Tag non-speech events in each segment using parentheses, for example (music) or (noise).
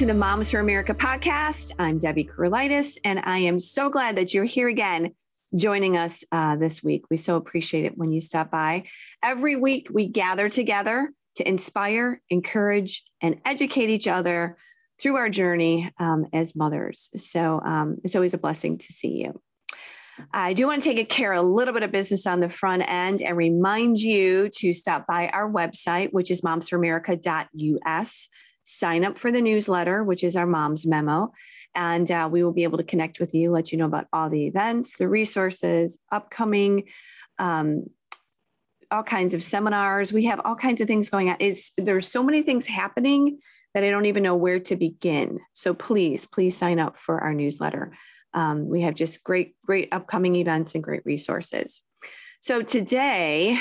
To the Moms for America podcast. I'm Debbie Kurlitis, and I am so glad that you're here again joining us uh, this week. We so appreciate it when you stop by. Every week, we gather together to inspire, encourage, and educate each other through our journey um, as mothers. So um, it's always a blessing to see you. I do want to take care a little bit of business on the front end and remind you to stop by our website, which is momsforamerica.us sign up for the newsletter, which is our mom's memo. And uh, we will be able to connect with you, let you know about all the events, the resources, upcoming, um, all kinds of seminars. We have all kinds of things going on. It's, there's so many things happening that I don't even know where to begin. So please, please sign up for our newsletter. Um, we have just great, great upcoming events and great resources. So today,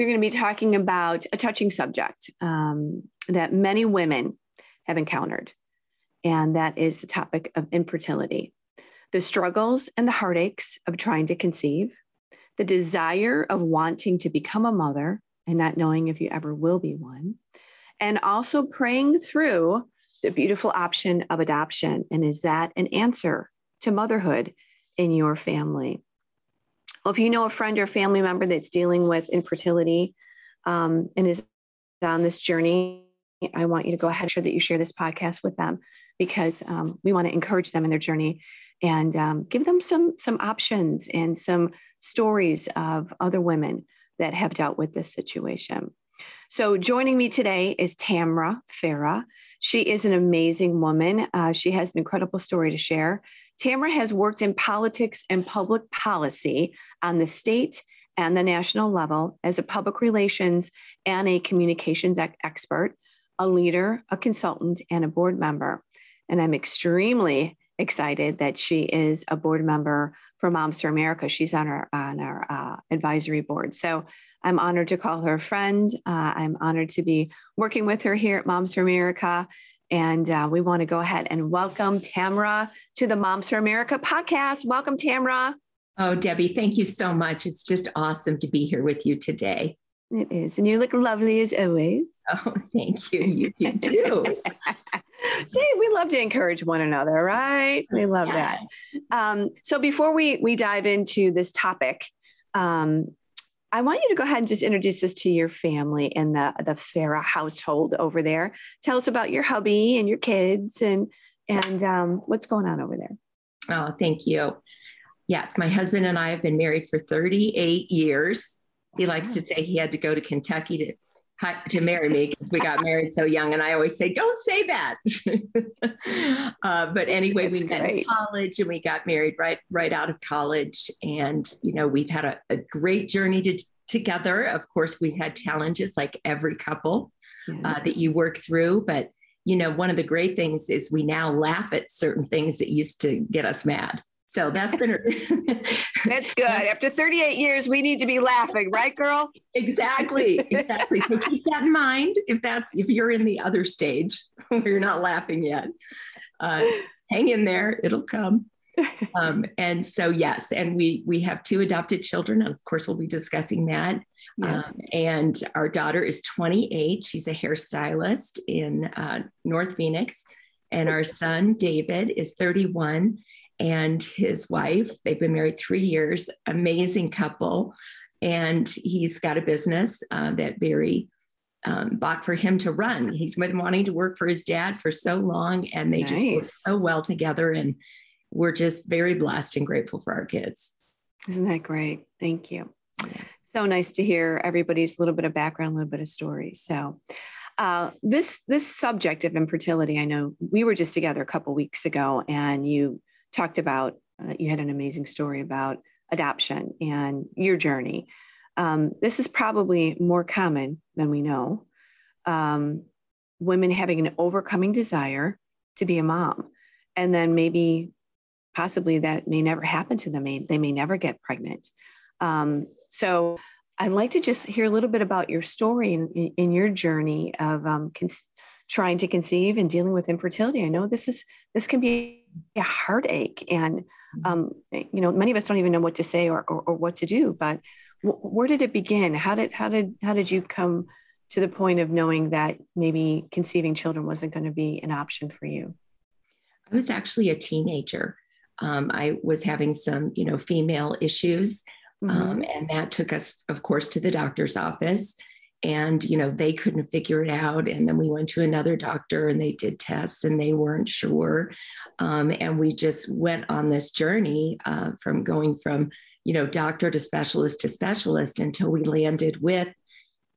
we're going to be talking about a touching subject um, that many women have encountered, and that is the topic of infertility the struggles and the heartaches of trying to conceive, the desire of wanting to become a mother and not knowing if you ever will be one, and also praying through the beautiful option of adoption. And is that an answer to motherhood in your family? Well, if you know a friend or family member that's dealing with infertility um, and is on this journey, I want you to go ahead and sure that you share this podcast with them because um, we want to encourage them in their journey and um, give them some some options and some stories of other women that have dealt with this situation. So, joining me today is Tamra Farah. She is an amazing woman. Uh, she has an incredible story to share. Tamra has worked in politics and public policy on the state and the national level as a public relations and a communications expert, a leader, a consultant, and a board member. And I'm extremely excited that she is a board member for Moms for America. She's on our on our uh, advisory board. So I'm honored to call her a friend. Uh, I'm honored to be working with her here at Moms for America. And uh, we want to go ahead and welcome Tamra to the Moms for America podcast. Welcome, Tamra. Oh, Debbie, thank you so much. It's just awesome to be here with you today. It is. And you look lovely as always. Oh, thank you. You do too. (laughs) (laughs) See, we love to encourage one another, right? We love yeah. that. Um, so before we we dive into this topic, um, I want you to go ahead and just introduce us to your family and the the Farah household over there. Tell us about your hubby and your kids and and um, what's going on over there. Oh, thank you. Yes, my husband and I have been married for 38 years. He likes to say he had to go to Kentucky to to marry me because we got married so young. And I always say, don't say that. (laughs) uh, but anyway, That's we met great. in college and we got married right right out of college. And you know, we've had a, a great journey to, together. Of course, we had challenges like every couple uh, yes. uh, that you work through, but you know, one of the great things is we now laugh at certain things that used to get us mad. So that's been (laughs) that's good. After 38 years, we need to be laughing, right, girl? Exactly, exactly. so keep that in mind if that's if you're in the other stage (laughs) where you're not laughing yet. Uh, hang in there; it'll come. (laughs) Um, and so yes, and we we have two adopted children. Of course, we'll be discussing that. Yes. Um, and our daughter is 28. She's a hairstylist in uh, North Phoenix. And our son, David, is 31 and his wife. They've been married three years, amazing couple. And he's got a business uh, that Barry um, bought for him to run. He's been wanting to work for his dad for so long, and they nice. just work so well together. And we're just very blessed and grateful for our kids. Isn't that great? Thank you. Yeah. So nice to hear everybody's little bit of background, a little bit of story. So, uh, this this subject of infertility, I know we were just together a couple weeks ago, and you talked about uh, you had an amazing story about adoption and your journey. Um, this is probably more common than we know. Um, women having an overcoming desire to be a mom, and then maybe possibly that may never happen to them. They may never get pregnant. Um, so I'd like to just hear a little bit about your story and in, your journey of um, con- trying to conceive and dealing with infertility. I know this is this can be a heartache, and mm-hmm. um, you know many of us don't even know what to say or or, or what to do. But w- where did it begin? How did how did how did you come to the point of knowing that maybe conceiving children wasn't going to be an option for you? I was actually a teenager. Um, I was having some, you know, female issues. Mm-hmm. Um, and that took us, of course, to the doctor's office. And, you know, they couldn't figure it out. And then we went to another doctor and they did tests and they weren't sure. Um, and we just went on this journey uh, from going from, you know, doctor to specialist to specialist until we landed with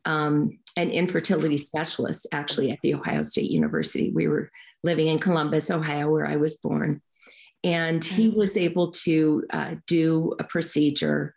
um, an infertility specialist actually at the Ohio State University. We were living in Columbus, Ohio, where I was born. And he was able to uh, do a procedure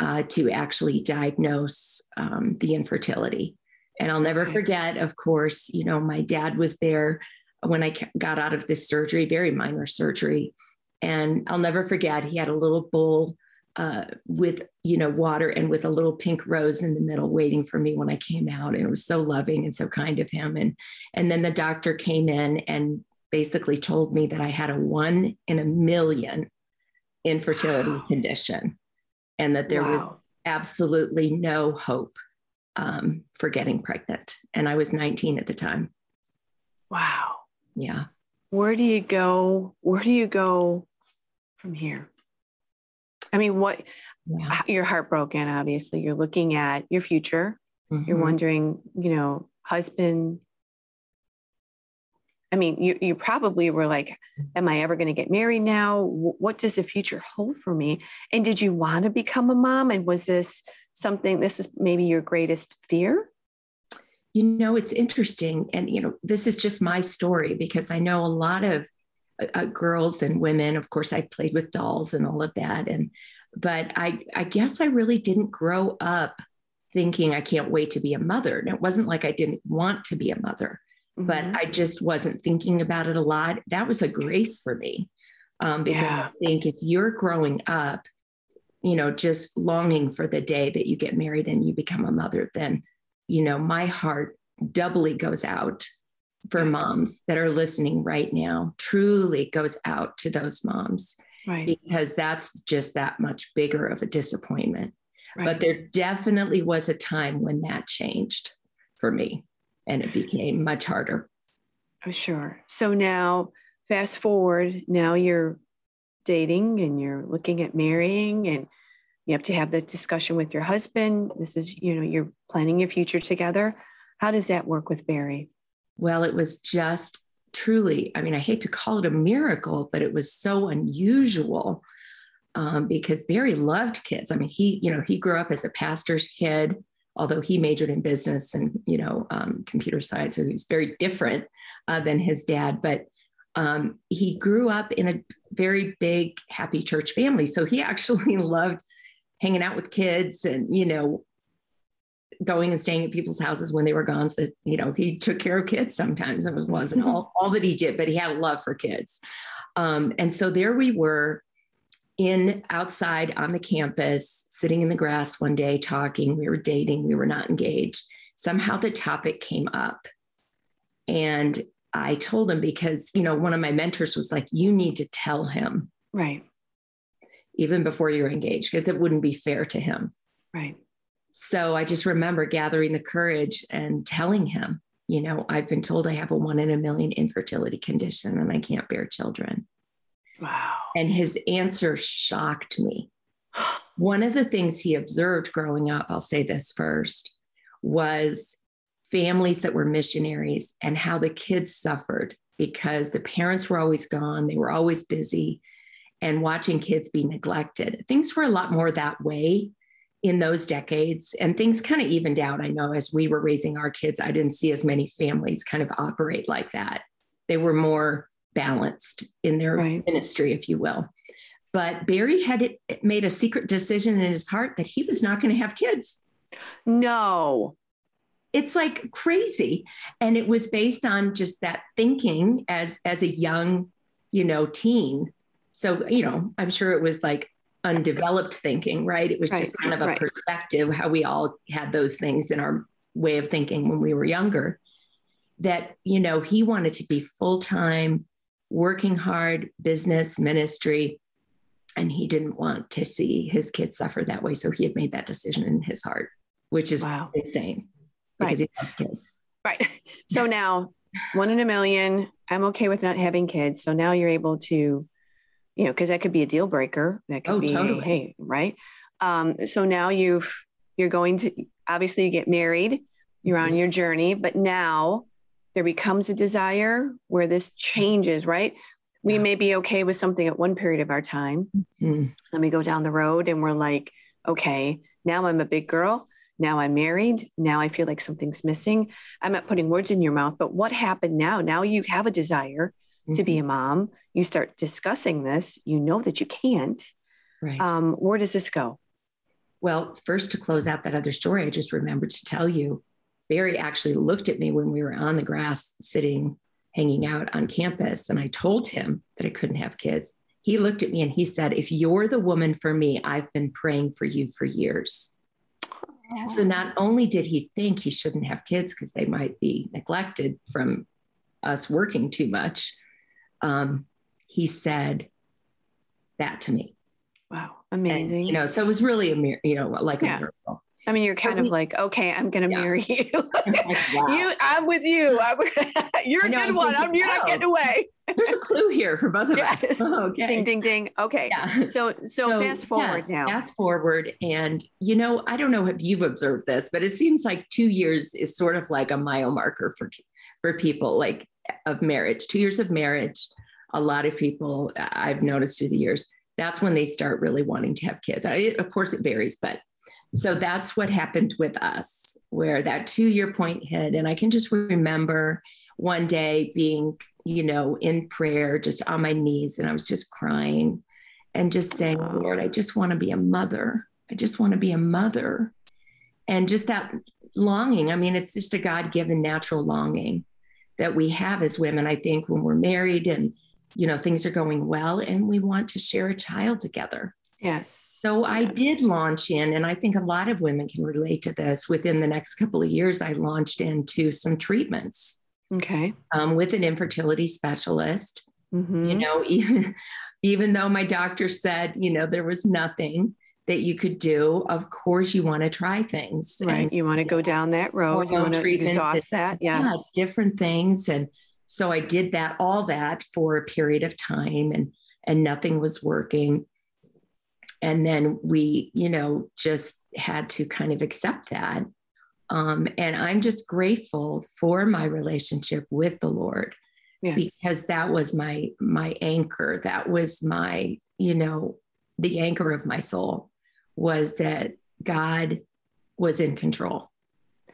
uh, to actually diagnose um, the infertility. And I'll never forget, of course, you know, my dad was there when I got out of this surgery, very minor surgery. And I'll never forget, he had a little bowl uh, with you know water and with a little pink rose in the middle waiting for me when i came out and it was so loving and so kind of him and and then the doctor came in and basically told me that i had a one in a million infertility wow. condition and that there wow. was absolutely no hope um, for getting pregnant and i was 19 at the time wow yeah where do you go where do you go from here I mean, what yeah. you're heartbroken, obviously. You're looking at your future. Mm-hmm. You're wondering, you know, husband. I mean, you, you probably were like, Am I ever going to get married now? What does the future hold for me? And did you want to become a mom? And was this something, this is maybe your greatest fear? You know, it's interesting. And, you know, this is just my story because I know a lot of uh, girls and women. Of course, I played with dolls and all of that. And but I I guess I really didn't grow up thinking I can't wait to be a mother. And it wasn't like I didn't want to be a mother, mm-hmm. but I just wasn't thinking about it a lot. That was a grace for me. Um, because yeah. I think if you're growing up, you know, just longing for the day that you get married and you become a mother, then, you know, my heart doubly goes out for yes. moms that are listening right now truly goes out to those moms right because that's just that much bigger of a disappointment right. but there definitely was a time when that changed for me and it became much harder. Oh sure. So now fast forward now you're dating and you're looking at marrying and you have to have the discussion with your husband. This is you know you're planning your future together. How does that work with barry? Well, it was just truly, I mean, I hate to call it a miracle, but it was so unusual um, because Barry loved kids. I mean, he, you know, he grew up as a pastor's kid, although he majored in business and, you know, um, computer science. So he was very different uh, than his dad. But um, he grew up in a very big, happy church family. So he (laughs) actually loved hanging out with kids and, you know, going and staying at people's houses when they were gone. So, you know, he took care of kids sometimes. It wasn't mm-hmm. all, all that he did, but he had a love for kids. Um, and so there we were in outside on the campus, sitting in the grass one day talking. We were dating, we were not engaged. Somehow the topic came up. And I told him because, you know, one of my mentors was like, you need to tell him. Right. Even before you're engaged, because it wouldn't be fair to him. Right so I just remember gathering the courage and telling him, you know, I've been told I have a one in a million infertility condition and I can't bear children. Wow. And his answer shocked me. One of the things he observed growing up, I'll say this first, was families that were missionaries and how the kids suffered because the parents were always gone, they were always busy, and watching kids be neglected. Things were a lot more that way in those decades and things kind of evened out i know as we were raising our kids i didn't see as many families kind of operate like that they were more balanced in their right. ministry if you will but barry had made a secret decision in his heart that he was not going to have kids no it's like crazy and it was based on just that thinking as as a young you know teen so you know i'm sure it was like undeveloped thinking, right? It was right, just kind of a right. perspective, how we all had those things in our way of thinking when we were younger. That, you know, he wanted to be full time, working hard, business, ministry, and he didn't want to see his kids suffer that way. So he had made that decision in his heart, which is wow. insane. because right. he loves kids. Right. (laughs) So now one in a million, I'm okay with not having kids. So now you're able to, you know, because that could be a deal breaker. That could oh, be, totally. hey, right. Um, so now you've you're going to obviously you get married, you're on mm-hmm. your journey, but now there becomes a desire where this changes, right? We yeah. may be okay with something at one period of our time. Mm-hmm. Then we go down the road and we're like, okay, now I'm a big girl. Now I'm married. Now I feel like something's missing. I'm not putting words in your mouth, but what happened now? Now you have a desire mm-hmm. to be a mm-hmm. mom. You start discussing this. You know that you can't. Right. Um, where does this go? Well, first to close out that other story, I just remembered to tell you Barry actually looked at me when we were on the grass sitting, hanging out on campus, and I told him that I couldn't have kids. He looked at me and he said, If you're the woman for me, I've been praying for you for years. So not only did he think he shouldn't have kids because they might be neglected from us working too much, um, he said that to me. Wow, amazing! And, you know, so it was really a mir- you know like yeah. a miracle. I mean, you're kind of like, okay, I'm going to yeah. marry (laughs) you. wow. You, I'm with you. I'm, (laughs) you're a good one. I'm, you're not getting away. There's a clue here for both of yes. us. (laughs) Oh, okay. Ding, ding, ding. Okay. Yeah. So, so, so fast forward yes, now. Fast forward, and you know, I don't know if you've observed this, but it seems like two years is sort of like a mile marker for for people, like of marriage. Two years of marriage. A lot of people uh, I've noticed through the years. That's when they start really wanting to have kids. I, of course, it varies, but so that's what happened with us, where that two year point hit. And I can just remember one day being, you know, in prayer, just on my knees, and I was just crying and just saying, Lord, I just want to be a mother. I just want to be a mother. And just that longing. I mean, it's just a God given natural longing that we have as women, I think, when we're married and, you know, things are going well and we want to share a child together. Yes. So yes. I did launch in, and I think a lot of women can relate to this. Within the next couple of years, I launched into some treatments. Okay. Um, with an infertility specialist. Mm-hmm. You know, (laughs) even, even though my doctor said, you know, there was nothing that you could do, of course you want to try things. Right. And, you want to go down that road. You want to exhaust that. Yes. Yeah, different things. And so I did that, all that for a period of time and and nothing was working and then we you know just had to kind of accept that. Um, and i'm just grateful for my relationship with the lord yes. because that was my my anchor. That was my you know the anchor of my soul was that god was in control.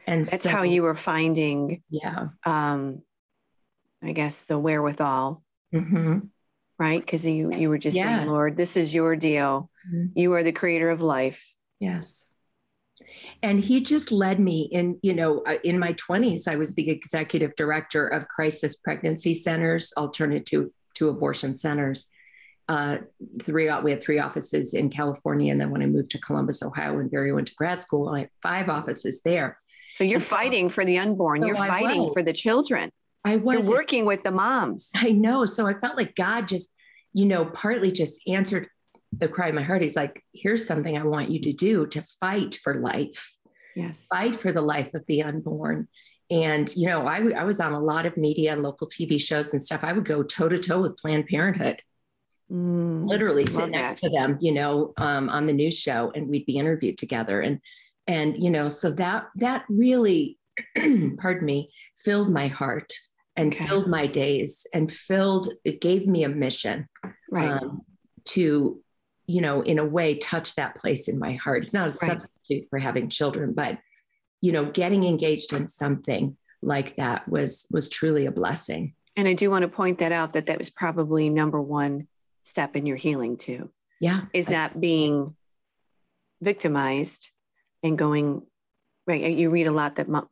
And that's so, how you were finding yeah. um i guess the wherewithal. Mm-hmm. right? Because you you were just yes. saying lord this is your deal Mm-hmm. You are the creator of life. Yes. And he just led me in, you know, uh, in my 20s, I was the executive director of crisis pregnancy centers, alternative to abortion centers. Uh, three, we had three offices in California. And then when I moved to Columbus, Ohio, and Barry went to grad school, I had five offices there. So you're and fighting so, for the unborn, so you're fighting for the children. I was you're working with the moms. I know. So I felt like God just, you know, partly just answered the cry of my heart. He's like, here's something I want you to do to fight for life. Yes. Fight for the life of the unborn. And, you know, I, I was on a lot of media and local TV shows and stuff. I would go toe to toe with Planned Parenthood, mm, literally sit next to them, you know, um, on the news show and we'd be interviewed together. And, and, you know, so that, that really, (clears throat) pardon me, filled my heart and okay. filled my days and filled, it gave me a mission right. Um, to you know, in a way, touch that place in my heart. It's not a right. substitute for having children, but you know, getting engaged in something like that was was truly a blessing. And I do want to point that out that that was probably number one step in your healing too. Yeah, is not being victimized and going right. You read a lot that mo-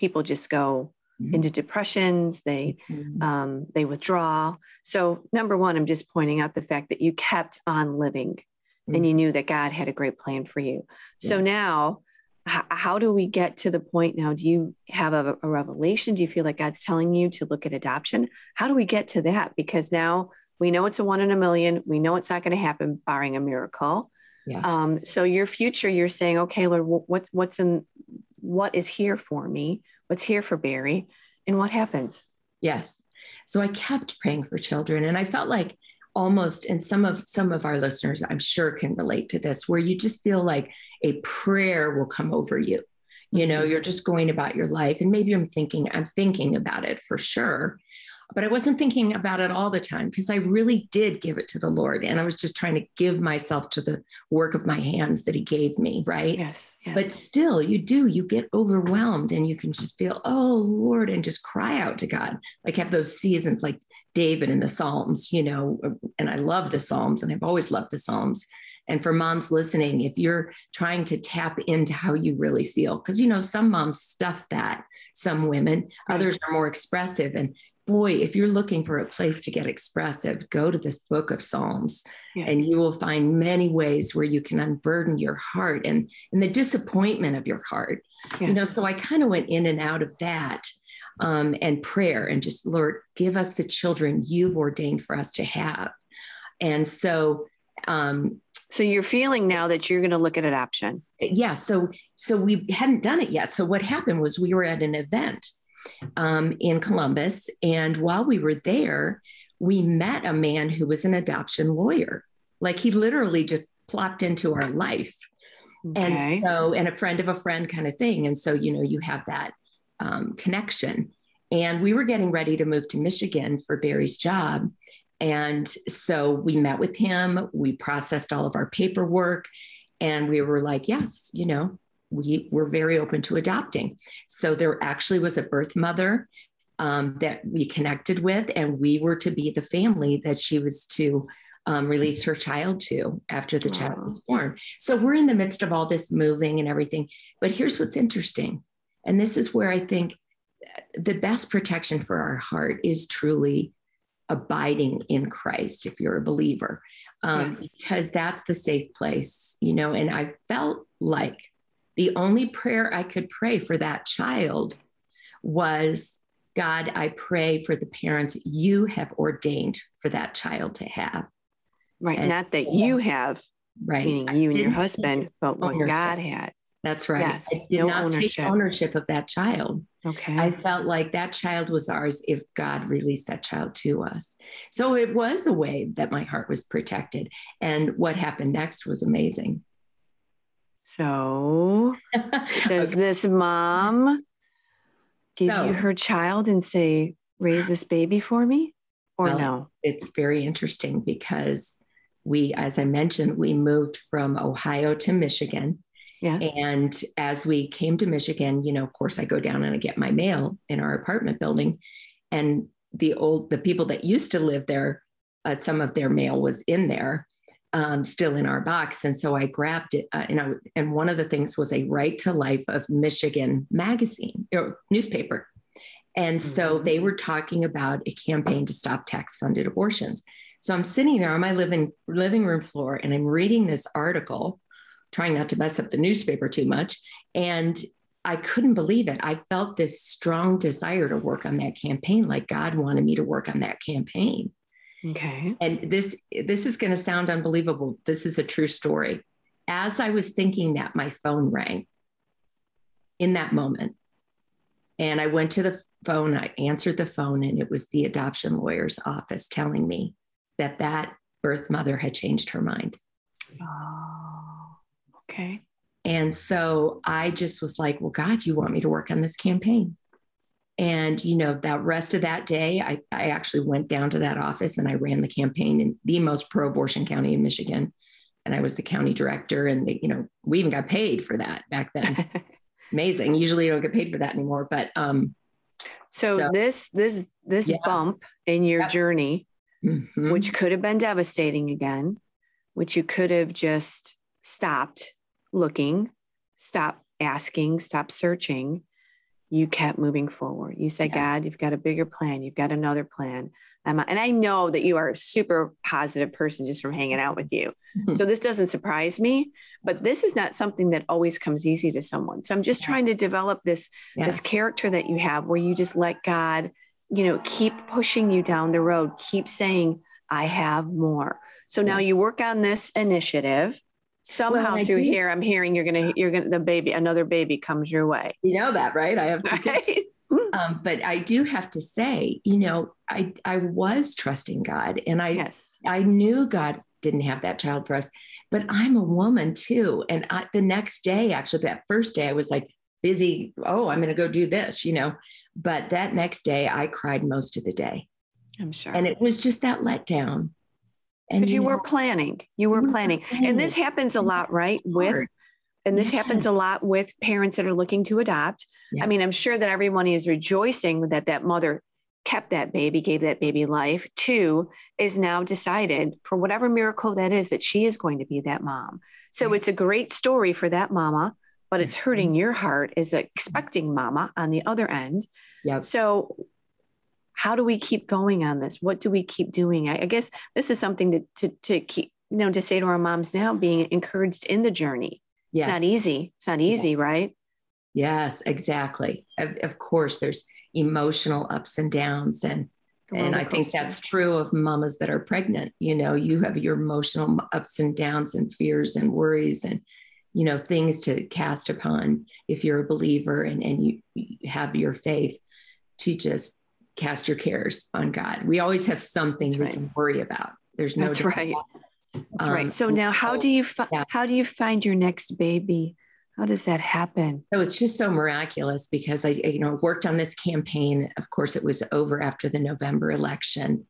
people just go mm-hmm. into depressions they mm-hmm. um, they withdraw so number one i'm just pointing out the fact that you kept on living mm-hmm. and you mm-hmm. knew that god had a great plan for you so yeah. now h- how do we get to the point now do you have a, a revelation do you feel like god's telling you to look at adoption how do we get to that because now we know it's a one in a million we know it's not going to happen barring a miracle Yes. Um, so your future, you're saying, okay, Lord, what what's in what is here for me, what's here for Barry, and what happens. Yes. So I kept praying for children, and I felt like almost and some of some of our listeners i'm sure can relate to this where you just feel like a prayer will come over you you know mm-hmm. you're just going about your life and maybe i'm thinking i'm thinking about it for sure but I wasn't thinking about it all the time because I really did give it to the Lord. And I was just trying to give myself to the work of my hands that He gave me. Right. Yes, yes. But still, you do, you get overwhelmed and you can just feel, oh, Lord, and just cry out to God. Like have those seasons like David in the Psalms, you know, and I love the Psalms and I've always loved the Psalms. And for moms listening, if you're trying to tap into how you really feel, because you know, some moms stuff that, some women, others are more expressive. And boy, if you're looking for a place to get expressive, go to this book of Psalms yes. and you will find many ways where you can unburden your heart and, and the disappointment of your heart. Yes. You know, so I kind of went in and out of that um, and prayer and just, Lord, give us the children you've ordained for us to have. And so, um, so you're feeling now that you're going to look at adoption. Yeah. So, so we hadn't done it yet. So what happened was we were at an event um, in Columbus. And while we were there, we met a man who was an adoption lawyer. Like he literally just plopped into our life. Okay. And so, and a friend of a friend kind of thing. And so, you know, you have that um, connection. And we were getting ready to move to Michigan for Barry's job. And so we met with him, we processed all of our paperwork, and we were like, yes, you know, we were very open to adopting. So there actually was a birth mother um, that we connected with, and we were to be the family that she was to um, release her child to after the wow. child was born. So we're in the midst of all this moving and everything. But here's what's interesting. And this is where I think the best protection for our heart is truly abiding in Christ if you're a believer, um, yes. because that's the safe place, you know. And I felt like the only prayer I could pray for that child was God, I pray for the parents you have ordained for that child to have. Right. And not that you have, right. meaning you and your husband, but what ownership. God had. That's right. Yes. I did no not ownership. take ownership of that child. Okay. I felt like that child was ours if God released that child to us. So it was a way that my heart was protected. And what happened next was amazing. So, (laughs) does okay. this mom give so, you her child and say, raise this baby for me? Or well, no? It's very interesting because we, as I mentioned, we moved from Ohio to Michigan. Yes. And as we came to Michigan, you know, of course, I go down and I get my mail in our apartment building. And the old, the people that used to live there, uh, some of their mail was in there um, still in our box. And so I grabbed it. Uh, and, I, and one of the things was a Right to Life of Michigan magazine or newspaper. And mm-hmm. so they were talking about a campaign to stop tax funded abortions. So I'm sitting there on my living, living room floor and I'm reading this article, trying not to mess up the newspaper too much. And I couldn't believe it. I felt this strong desire to work on that campaign, like God wanted me to work on that campaign. Okay. And this this is going to sound unbelievable. This is a true story. As I was thinking that, my phone rang in that moment. And I went to the phone, I answered the phone, and it was the adoption lawyer's office telling me that that birth mother had changed her mind. Oh, okay. And so I just was like, well, God, you want me to work on this campaign? And, you know, that rest of that day, I, I actually went down to that office and I ran the campaign in the most pro abortion county in Michigan. And I was the county director. And, they, you know, we even got paid for that back then. (laughs) Amazing. Usually you don't get paid for that anymore. But, um, so, so this, this, this yeah. bump in your yep. journey, mm-hmm. which could have been devastating again, which you could have just stopped looking, stop asking, stop searching you kept moving forward. You said, yes. God, you've got a bigger plan. You've got another plan. Um, and I know that you are a super positive person just from hanging out with you. Mm-hmm. So this doesn't surprise me, but this is not something that always comes easy to someone. So I'm just trying to develop this, yes. this character that you have where you just let God, you know, keep pushing you down the road, keep saying, I have more. So now you work on this initiative somehow well, through think, here, I'm hearing you're gonna you're gonna the baby another baby comes your way. You know that, right? I have two right? kids. (laughs) Um, but I do have to say, you know, I I was trusting God, and I yes. I knew God didn't have that child for us, but I'm a woman too. And I, the next day, actually, that first day, I was like busy. Oh, I'm going to go do this, you know. But that next day, I cried most of the day. I'm sure. And it was just that letdown. And you, you were planning. You were planning. planning. And this happens a lot, right? With and this yes. happens a lot with parents that are looking to adopt. I mean, I'm sure that everyone is rejoicing that that mother kept that baby, gave that baby life. Two is now decided for whatever miracle that is that she is going to be that mom. So right. it's a great story for that mama, but it's hurting your heart as the expecting mama on the other end. Yeah. So how do we keep going on this? What do we keep doing? I, I guess this is something to, to, to keep, you know, to say to our moms now, being encouraged in the journey. Yes. It's not easy. It's not easy, yes. right? Yes, exactly. Of, of, course, there's emotional ups and downs, and and I think that's true of mamas that are pregnant. You know, you have your emotional ups and downs, and fears and worries, and you know things to cast upon if you're a believer and and you, you have your faith to just cast your cares on God. We always have something that's we right. can worry about. There's no. That's right. That's um, right. So now, how do you fi- yeah. how do you find your next baby? How does that happen? So it's just so miraculous because I, you know, worked on this campaign. Of course, it was over after the November election,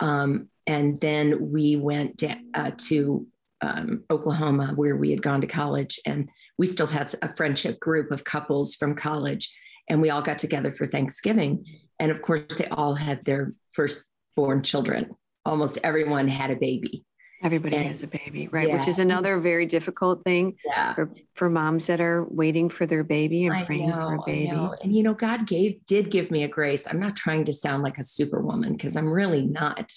um, and then we went to, uh, to um, Oklahoma where we had gone to college, and we still had a friendship group of couples from college, and we all got together for Thanksgiving. And of course, they all had their firstborn children. Almost everyone had a baby. Everybody and, has a baby, right? Yeah. Which is another very difficult thing yeah. for, for moms that are waiting for their baby and I praying know, for a baby. And you know, God gave did give me a grace. I'm not trying to sound like a superwoman because I'm really not.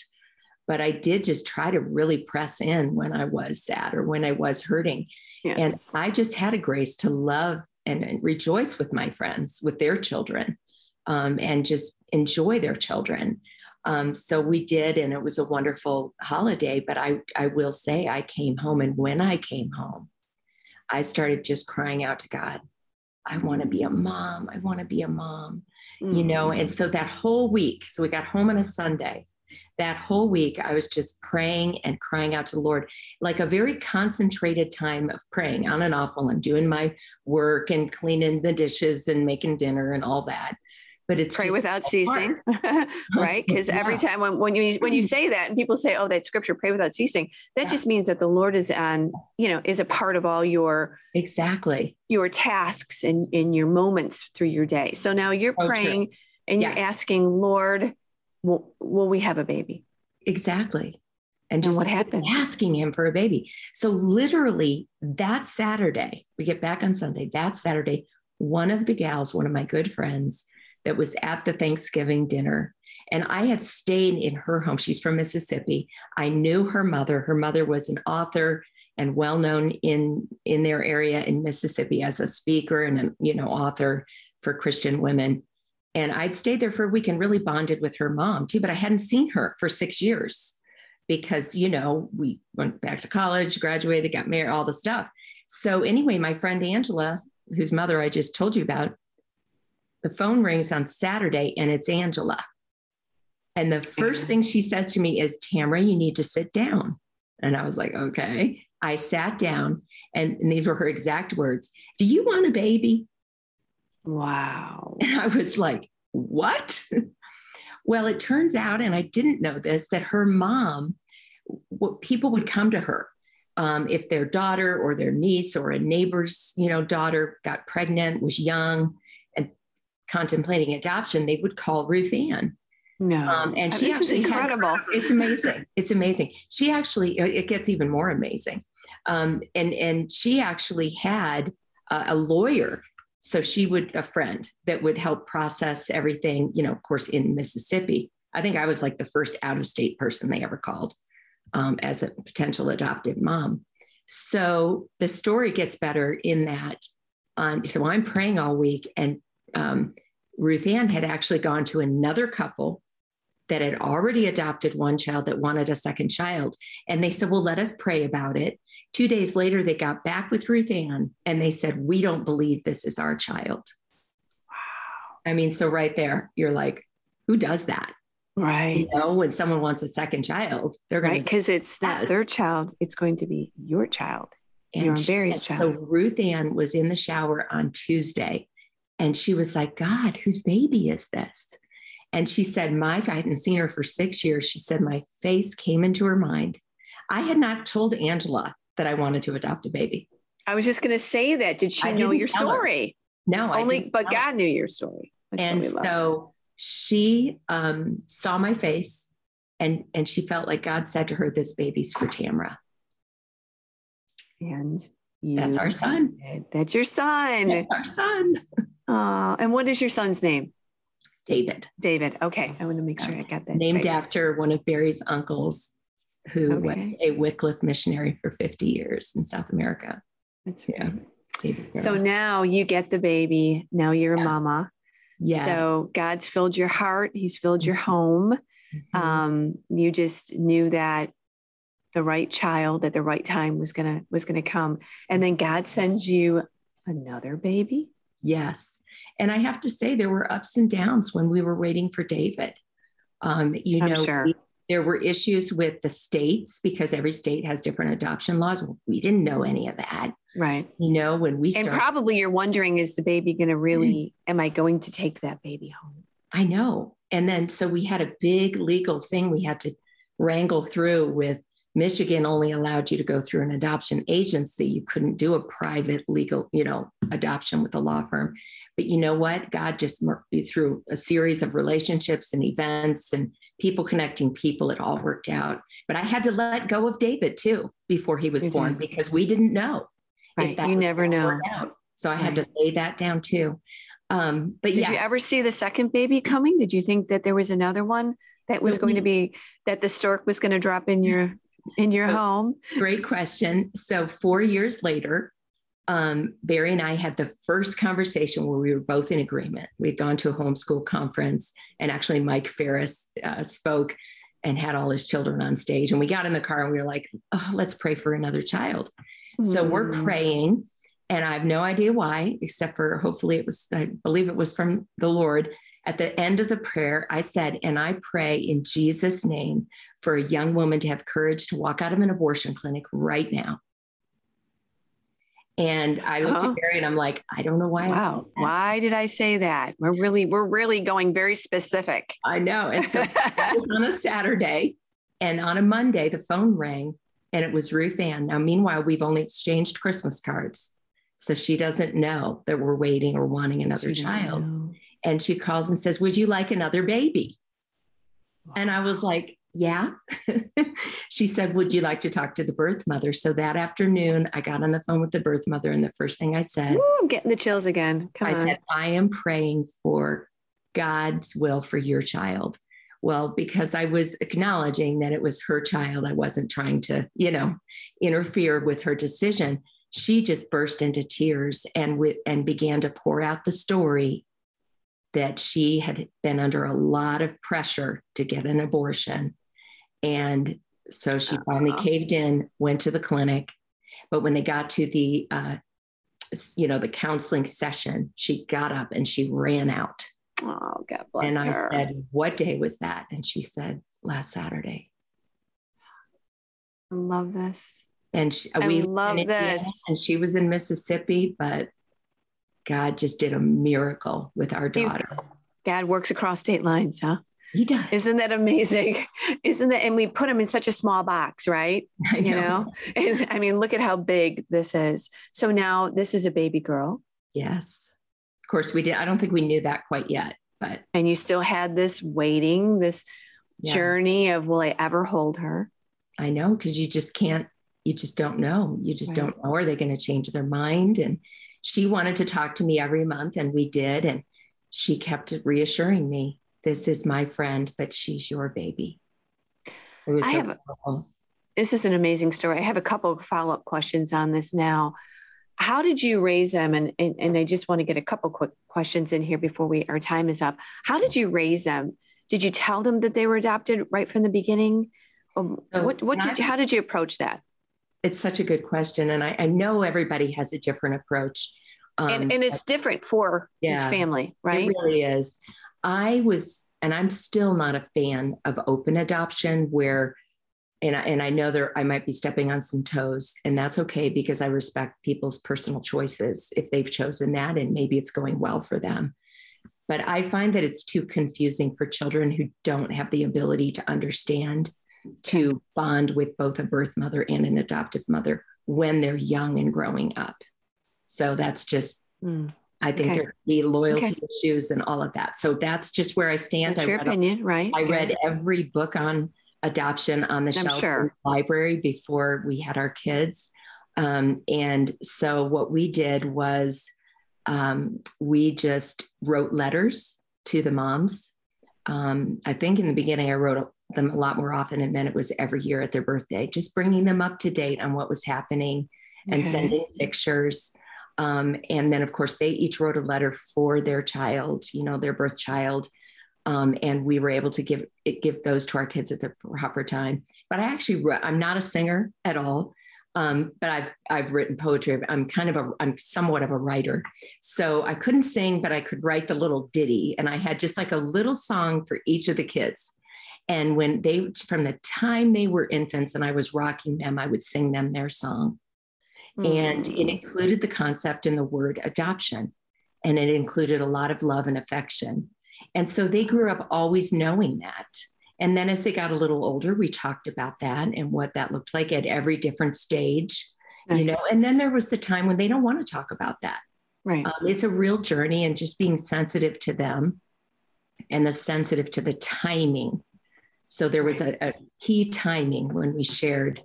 But I did just try to really press in when I was sad or when I was hurting. Yes. And I just had a grace to love and, and rejoice with my friends, with their children, um, and just enjoy their children. Um, so we did, and it was a wonderful holiday. But I, I will say, I came home, and when I came home, I started just crying out to God, I want to be a mom. I want to be a mom, mm-hmm. you know. And so that whole week, so we got home on a Sunday. That whole week, I was just praying and crying out to the Lord, like a very concentrated time of praying on and off while I'm doing my work and cleaning the dishes and making dinner and all that but it's pray without ceasing (laughs) right? (laughs) Because yeah. every time when, when you when you mm. say that and people say oh that scripture pray without ceasing that yeah. just means that the lord is on you know is a part of all your exactly. your tasks and in your moments through your day. So now you're oh, praying true. and you're asking lord will, will we have a baby? Exactly. And just and what happened asking him for a baby. So literally that saturday we get back on sunday that saturday one of the gals one of my good friends that was at the Thanksgiving dinner. And I had stayed in her home. She's from Mississippi. I knew her mother. Her mother was an author and well known in in their area in Mississippi as a speaker and a you know author for Christian women. And I'd stayed there for a week and really bonded with her mom too. But I hadn't seen her for six years because you know we went back to college, graduated, got married, all the stuff. So anyway, my friend Angela, whose mother I just told you about, the phone rings on Saturday and it's Angela. And the first thing she says to me is, Tamra, you need to sit down. And I was like, okay. I sat down and, and these were her exact words Do you want a baby? Wow. And I was like, what? well, it turns out, and I didn't know this, that her mom, people would come to her um, if their daughter or their niece or a neighbor's, you know, daughter got pregnant, was young, contemplating adoption, they would call Ruth Ann. No, um, and she this is incredible. Had, it's amazing. It's amazing. She actually, it gets even more amazing. Um, and and she actually had a, a lawyer, so she would a friend that would help process everything. You know, of course, in Mississippi. I think I was like the first out of state person they ever called um, as a potential adoptive mom. So the story gets better in that. Um, so I'm praying all week, and um, Ruth Ann had actually gone to another couple that had already adopted one child that wanted a second child. And they said, Well, let us pray about it. Two days later, they got back with Ruth Ann and they said, We don't believe this is our child. Wow. I mean, so right there, you're like, Who does that? Right. You know, when someone wants a second child, they're going right because it's not their child; it's going to be your child, and your Barry's child. So Ruth Ann was in the shower on Tuesday, and she was like, "God, whose baby is this?" And she said, "My, I hadn't seen her for six years." She said, "My face came into her mind. I had not told Angela that I wanted to adopt a baby. I was just going to say that. Did she I know your story? Her. No, only, but God her. knew your story. That's and so she um, saw my face and and she felt like God said to her, "This baby's for Tamra." And you, that's our son. That's your son. That's our son. (laughs) Uh, and what is your son's name? David. David. Okay, I want to make sure I got that. Named straight. after one of Barry's uncles, who okay. was a Wycliffe missionary for 50 years in South America. That's yeah. So now you get the baby. Now you're yes. a mama. Yeah. So God's filled your heart. He's filled your mm-hmm. home. Mm-hmm. Um, you just knew that the right child at the right time was gonna was gonna come, and then God sends you another baby. Yes, and I have to say there were ups and downs when we were waiting for David. Um, you I'm know, sure. we, there were issues with the states because every state has different adoption laws. We didn't know any of that. Right. You know, when we started, And probably you're wondering, is the baby going to really, mm-hmm. am I going to take that baby home? I know. And then so we had a big legal thing we had to wrangle through with Michigan only allowed you to go through an adoption agency. You couldn't do a private legal, you know, adoption with a law firm. But you know what? God just through a series of relationships and events and people connecting people, it all worked out. But I had to let go of David too before he was you born did. because we didn't know. Right. If that you never know. So I right. had to lay that down too. Um, but did you ever see the second baby coming? Did you think that there was another one that was so going we, to be that the stork was going to drop in your in your so, home? Great question. So four years later, um, Barry and I had the first conversation where we were both in agreement. We'd gone to a homeschool conference, and actually, Mike Farris uh, spoke and had all his children on stage. And we got in the car and we were like, oh, let's pray for another child. Mm-hmm. So we're mm. praying, and I have no idea why, except for hopefully it was, I believe it was from the Lord. At the end of the prayer, I said, and I pray in Jesus' name for a young woman to have courage to walk out of an abortion clinic right now and I looked uh-huh. at Barry and I'm like, I don't know why. Wow. Why did I say that? We're really, we're really going very specific. I know. And so (laughs) it was on a Saturday and on a Monday, the phone rang and it was Ruth Ann. Now, meanwhile, we've only exchanged Christmas cards. So she doesn't know that we're waiting or wanting another she child. And she calls and says, Would you like another baby? Wow. And I was like, yeah. (laughs) she said, Would you like to talk to the birth mother? So that afternoon, I got on the phone with the birth mother. And the first thing I said, Ooh, I'm getting the chills again. Come I on. said, I am praying for God's will for your child. Well, because I was acknowledging that it was her child, I wasn't trying to, you know, interfere with her decision. She just burst into tears and with, and began to pour out the story that she had been under a lot of pressure to get an abortion and so she finally uh-huh. caved in, went to the clinic. But when they got to the, uh, you know, the counseling session, she got up and she ran out. Oh, God bless and her. I said, What day was that? And she said, Last Saturday. I love this. And she, I we love this. And she was in Mississippi, but God just did a miracle with our daughter. God works across state lines, huh? He does. Isn't that amazing? (laughs) Isn't that? And we put him in such a small box, right? (laughs) I know. You know? And I mean, look at how big this is. So now this is a baby girl. Yes. Of course, we did. I don't think we knew that quite yet, but. And you still had this waiting, this yeah. journey of will I ever hold her? I know, because you just can't, you just don't know. You just right. don't know. Are they going to change their mind? And she wanted to talk to me every month, and we did. And she kept reassuring me this is my friend, but she's your baby. It was I so have. This is an amazing story. I have a couple of follow up questions on this now. How did you raise them? And, and, and I just want to get a couple quick questions in here before we our time is up. How did you raise them? Did you tell them that they were adopted right from the beginning? Um, so what what did you, how did you approach that? It's such a good question. And I, I know everybody has a different approach. Um, and, and it's different for yeah, each family, right? It really is. I was, and I'm still not a fan of open adoption where, and I, and I know there I might be stepping on some toes, and that's okay because I respect people's personal choices if they've chosen that, and maybe it's going well for them. But I find that it's too confusing for children who don't have the ability to understand to bond with both a birth mother and an adoptive mother when they're young and growing up. So that's just, mm. I think okay. there be loyalty okay. issues and all of that. So that's just where I stand. That's I your opinion, a, right? I read every book on adoption on the shelf sure. in the library before we had our kids. Um, and so what we did was um, we just wrote letters to the moms. Um, I think in the beginning I wrote them a lot more often. And then it was every year at their birthday, just bringing them up to date on what was happening and okay. sending pictures. Um, and then, of course, they each wrote a letter for their child, you know, their birth child. Um, and we were able to give give those to our kids at the proper time. But I actually, I'm not a singer at all, um, but I've I've written poetry. I'm kind of a I'm somewhat of a writer, so I couldn't sing, but I could write the little ditty, and I had just like a little song for each of the kids. And when they, from the time they were infants and I was rocking them, I would sing them their song. Mm. And it included the concept in the word adoption. And it included a lot of love and affection. And so they grew up always knowing that. And then as they got a little older, we talked about that and what that looked like at every different stage, nice. you know. And then there was the time when they don't want to talk about that. Right. Um, it's a real journey and just being sensitive to them and the sensitive to the timing so there was a, a key timing when we shared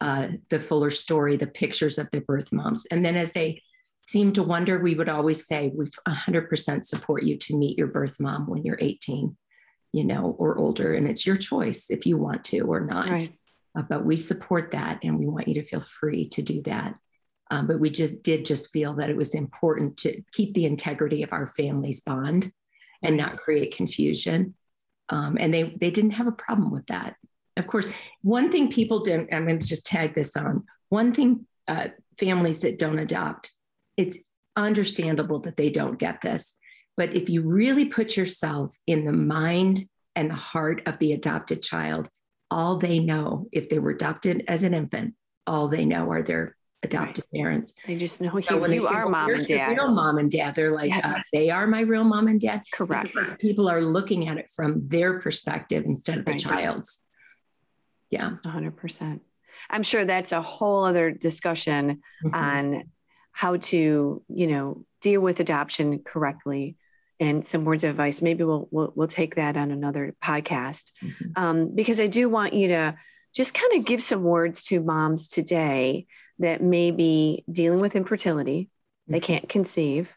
uh, the fuller story, the pictures of the birth moms. And then as they seemed to wonder, we would always say, we 100% support you to meet your birth mom when you're 18, you know, or older. And it's your choice if you want to or not. Right. Uh, but we support that and we want you to feel free to do that. Um, but we just did just feel that it was important to keep the integrity of our family's bond and not create confusion um, and they they didn't have a problem with that. Of course, one thing people didn't. I'm going to just tag this on. One thing uh, families that don't adopt, it's understandable that they don't get this. But if you really put yourself in the mind and the heart of the adopted child, all they know, if they were adopted as an infant, all they know are their adoptive right. parents. They just know so you, you are well, mom and dad. Real mom and dad. They're like, yes. uh, they are my real mom and dad. Correct. Because people are looking at it from their perspective instead of the right. child's. Yeah. 100%. I'm sure that's a whole other discussion mm-hmm. on how to, you know, deal with adoption correctly and some words of advice. Maybe we'll, we'll, we'll take that on another podcast mm-hmm. um, because I do want you to just kind of give some words to moms today that may be dealing with infertility, they mm-hmm. can't conceive,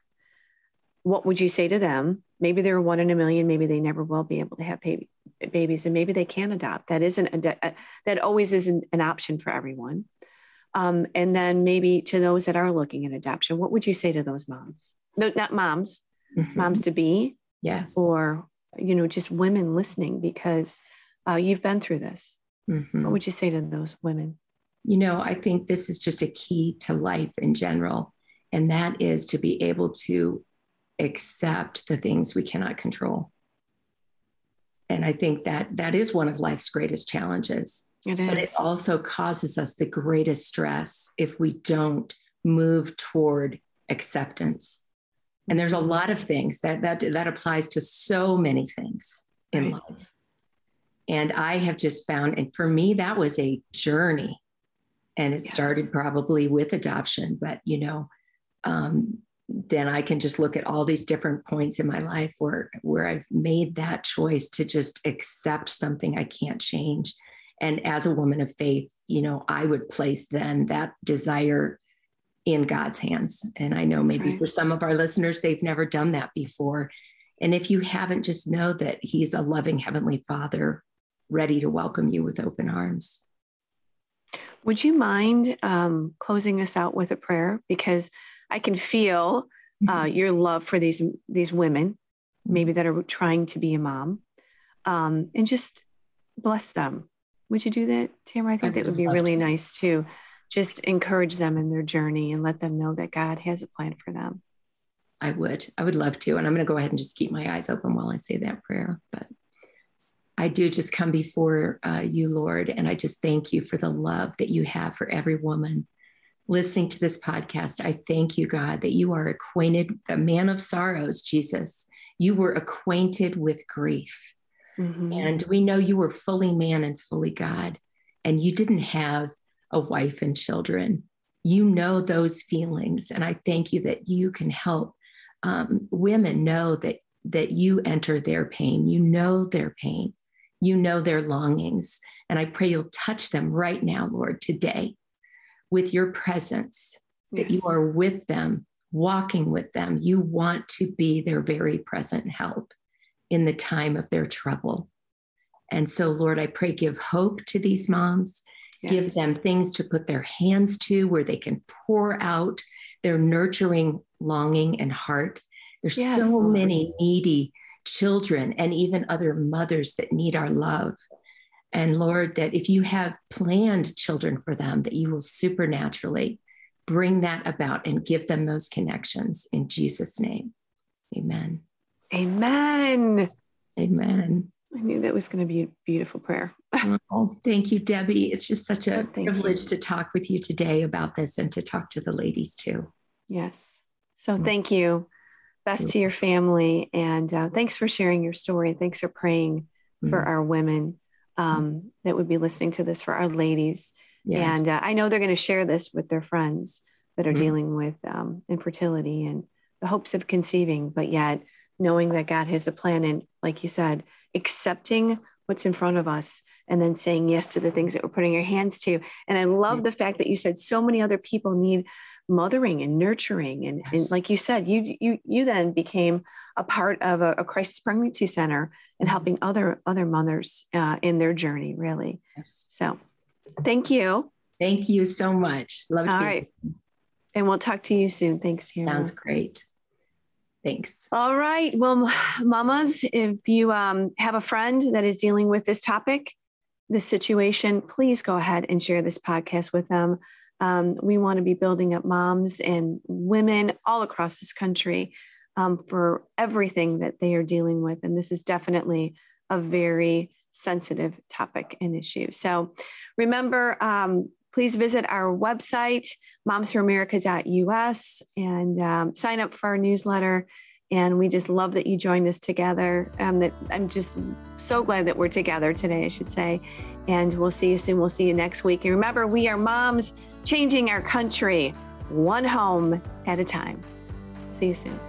what would you say to them? Maybe they're one in a million. Maybe they never will be able to have baby, babies, and maybe they can adopt. That isn't a, that always isn't an option for everyone. Um, and then maybe to those that are looking at adoption, what would you say to those moms? No, not moms, mm-hmm. moms to be. Yes. Or you know, just women listening because uh, you've been through this. Mm-hmm. What would you say to those women? You know, I think this is just a key to life in general. And that is to be able to accept the things we cannot control. And I think that that is one of life's greatest challenges. It is. But it also causes us the greatest stress if we don't move toward acceptance. And there's a mm-hmm. lot of things that that that applies to so many things in right. life. And I have just found, and for me, that was a journey and it yes. started probably with adoption but you know um, then i can just look at all these different points in my life where where i've made that choice to just accept something i can't change and as a woman of faith you know i would place then that desire in god's hands and i know That's maybe right. for some of our listeners they've never done that before and if you haven't just know that he's a loving heavenly father ready to welcome you with open arms would you mind um, closing us out with a prayer? Because I can feel uh, mm-hmm. your love for these these women, maybe mm-hmm. that are trying to be a mom, um, and just bless them. Would you do that, Tamra? I think that would be really to. nice to just encourage them in their journey and let them know that God has a plan for them. I would. I would love to. And I'm going to go ahead and just keep my eyes open while I say that prayer. But I do just come before uh, you, Lord, and I just thank you for the love that you have for every woman listening to this podcast. I thank you, God, that you are acquainted, a man of sorrows, Jesus. You were acquainted with grief. Mm-hmm. And we know you were fully man and fully God, and you didn't have a wife and children. You know those feelings. And I thank you that you can help um, women know that, that you enter their pain, you know their pain, you know their longings. And I pray you'll touch them right now, Lord, today with your presence, yes. that you are with them, walking with them. You want to be their very present help in the time of their trouble. And so, Lord, I pray give hope to these moms, yes. give them things to put their hands to where they can pour out their nurturing longing and heart. There's yes, so Lord. many needy children and even other mothers that need our love. And Lord, that if you have planned children for them, that you will supernaturally bring that about and give them those connections in Jesus' name. Amen. Amen. Amen. I knew that was going to be a beautiful prayer. (laughs) oh, thank you, Debbie. It's just such a privilege you. to talk with you today about this and to talk to the ladies too. Yes. So mm. thank you. Best to your family. And uh, thanks for sharing your story. Thanks for praying mm. for our women um, that would be listening to this, for our ladies. Yes. And uh, I know they're going to share this with their friends that are mm. dealing with um, infertility and the hopes of conceiving, but yet knowing that God has a plan. And like you said, accepting what's in front of us and then saying yes to the things that we're putting our hands to. And I love the fact that you said so many other people need mothering and nurturing and, yes. and, like you said you you you then became a part of a, a crisis pregnancy center and mm-hmm. helping other other mothers uh, in their journey really. Yes. so thank you. Thank you so much. Love all right. and we'll talk to you soon. Thanks Hannah. sounds great. Thanks. All right. Well mamas if you um, have a friend that is dealing with this topic this situation please go ahead and share this podcast with them um, we want to be building up moms and women all across this country um, for everything that they are dealing with. And this is definitely a very sensitive topic and issue. So remember, um, please visit our website, momsforamerica.us, and um, sign up for our newsletter. And we just love that you joined us together. Um, that I'm just so glad that we're together today, I should say. And we'll see you soon. We'll see you next week. And remember, we are moms changing our country one home at a time. See you soon.